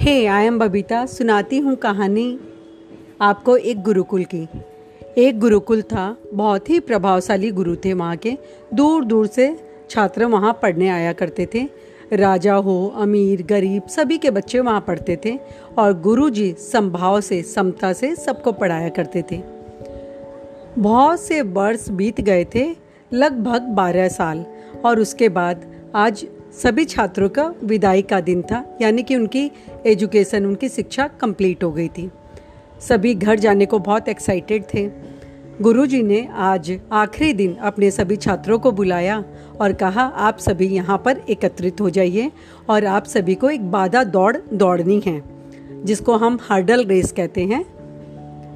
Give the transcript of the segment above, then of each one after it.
Hey I am Babita सुनाती हूँ कहानी आपको एक गुरुकुल की। एक गुरुकुल था, बहुत ही प्रभावशाली गुरु थे वहाँ के। दूर दूर से छात्र वहाँ पढ़ने आया करते थे। राजा हो, अमीर, गरीब, सभी के बच्चे वहाँ पढ़ते थे और गुरु जी संभाव से, समता से सबको पढ़ाया करते थे। बहुत से वर्ष बीत गए थे, लगभग बारह साल, और उसके बाद आज सभी छात्रों का विदाई का दिन था, यानी कि उनकी एजुकेशन, उनकी शिक्षा कंप्लीट हो गई थी। सभी घर जाने को बहुत एक्साइटेड थे। गुरुजी ने आज आखिरी दिन अपने सभी छात्रों को बुलाया और कहा, आप सभी यहाँ पर एकत्रित हो जाइए और आप सभी को एक बाधा दौड़ दौड़नी है, जिसको हम हर्डल रेस कहते हैं।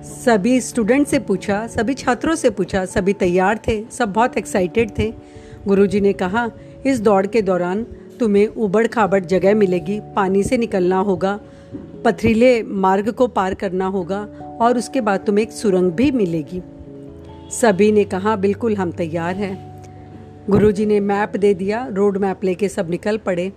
सभी स्टूडेंट से पूछा, सभी छात्रों से पूछा, सभी तैयार थे, सब बहुत एक्साइटेड थे। गुरुजी ने कहा इस दौड़ के दौरान तुम्हें उबड़ खाबड़ जगह मिलेगी, पानी से निकलना होगा, पथरीले मार्ग को पार करना होगा और उसके बाद तुम्हें एक सुरंग भी मिलेगी। सभी ने कहा, बिल्कुल, हम तैयार हैं। गुरुजी ने मैप दे दिया, रोड मैप लेके सब निकल पड़े।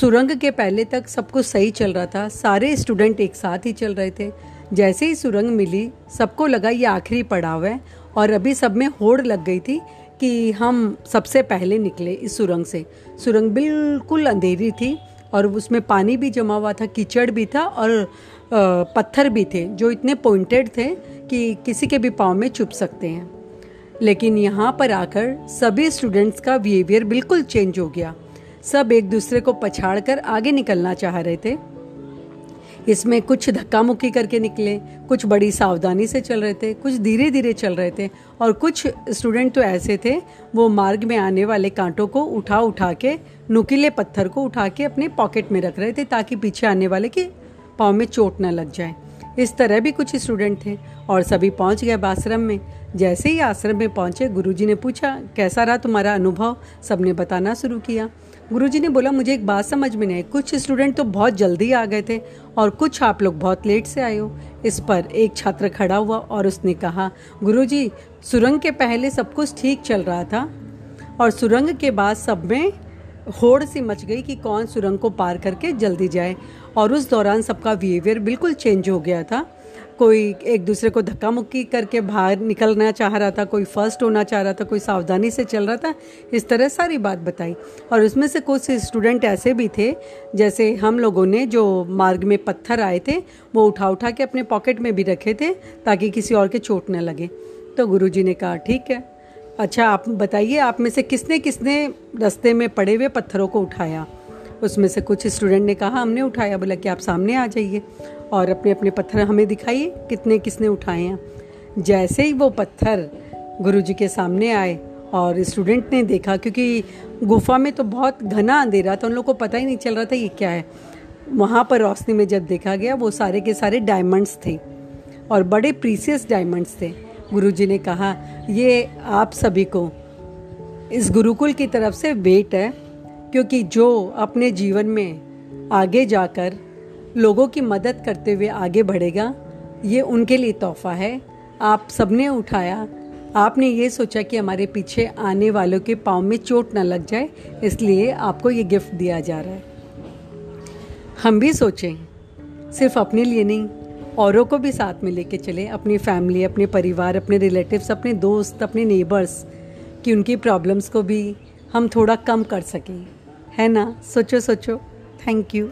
सुरंग के पहले तक सब कुछ सही चल रहा था, सारे स्टूडेंट एक साथ ही चल रहे थे। जैसे ही सुरंग मिली, सबको लगा ये आखिरी पड़ाव है और अभी सब में होड़ लग गई थी कि हम सबसे पहले निकले इस सुरंग से। सुरंग बिल्कुल अंधेरी थी और उसमें पानी भी जमा हुआ था, कीचड़ भी था और पत्थर भी थे, जो इतने पॉइंटेड थे कि किसी के भी पाँव में चुप सकते हैं। लेकिन यहाँ पर आकर सभी स्टूडेंट्स का बिहेवियर बिल्कुल चेंज हो गया। सब एक दूसरे को पछाड़ कर आगे निकलना चाह रहे थे। इसमें कुछ धक्का मुक्की करके निकले, कुछ बड़ी सावधानी से चल रहे थे, कुछ धीरे धीरे चल रहे थे और कुछ स्टूडेंट तो ऐसे थे, वो मार्ग में आने वाले कांटों को उठा उठा के, नुकीले पत्थर को उठा के अपने पॉकेट में रख रहे थे ताकि पीछे आने वाले के पाँव में चोट न लग जाए। इस तरह भी कुछ स्टूडेंट थे और सभी पहुँच गए आश्रम में। जैसे ही आश्रम में पहुँचे, गुरुजी ने पूछा, कैसा रहा तुम्हारा अनुभव? सबने बताना शुरू किया। गुरुजी ने बोला, मुझे एक बात समझ में नहीं आई। कुछ स्टूडेंट तो बहुत जल्दी आ गए थे और कुछ आप लोग बहुत लेट से आए हो। इस पर एक छात्र खड़ा हुआ और उसने कहा, गुरुजी, सुरंग के पहले सब कुछ ठीक चल रहा था और सुरंग के बाद सब में होड़ सी मच गई कि कौन सुरंग को पार करके जल्दी जाए और उस दौरान सबका बिहेवियर बिल्कुल चेंज हो गया था। कोई एक दूसरे को धक्का मुक्की करके बाहर निकलना चाह रहा था, कोई फ़र्स्ट होना चाह रहा था, कोई सावधानी से चल रहा था, इस तरह सारी बात बताई। और उसमें से कुछ स्टूडेंट ऐसे भी थे, जैसे हम लोगों ने जो मार्ग में पत्थर आए थे, वो उठा उठा के अपने पॉकेट में भी रखे थे, ताकि किसी और के चोट न लगे। तो गुरु ने कहा, ठीक है। अच्छा आप बताइए, आप में से किसने किसने रास्ते में पड़े हुए पत्थरों को उठाया? उसमें से कुछ स्टूडेंट ने कहा, हमने उठाया। बोला कि, आप सामने आ जाइए। और अपने अपने पत्थर हमें दिखाइए, कितने किसने उठाए हैं। जैसे ही वो पत्थर गुरु जी के सामने आए और स्टूडेंट ने देखा, क्योंकि गुफा में तो बहुत घना अंधेरा था, उन लोग को पता ही नहीं चल रहा था ये क्या है। वहाँ पर रोशनी में जब देखा गया, वो सारे के सारे डायमंड्स थे और बड़े प्रीसियस डायमंड्स थे। गुरुजी ने कहा, ये आप सभी को इस गुरुकुल की तरफ़ से वेट है, क्योंकि जो अपने जीवन में आगे जाकर लोगों की मदद करते हुए आगे बढ़ेगा, ये उनके लिए तोहफा है। आप सबने उठाया। आपने ये सोचा कि हमारे पीछे आने वालों के पाँव में चोट ना लग जाए, इसलिए आपको ये गिफ्ट दिया जा रहा है। हम भी सोचें, सिर्फ़ अपने लिए नहीं, औरों को भी साथ में लेके चले, अपनी फैमिली, अपने परिवार, अपने रिलेटिव्स, अपने दोस्त, अपने नेबर्स, कि उनकी प्रॉब्लम्स को भी हम थोड़ा कम कर सकें। है ना? सोचो सोचो। Thank you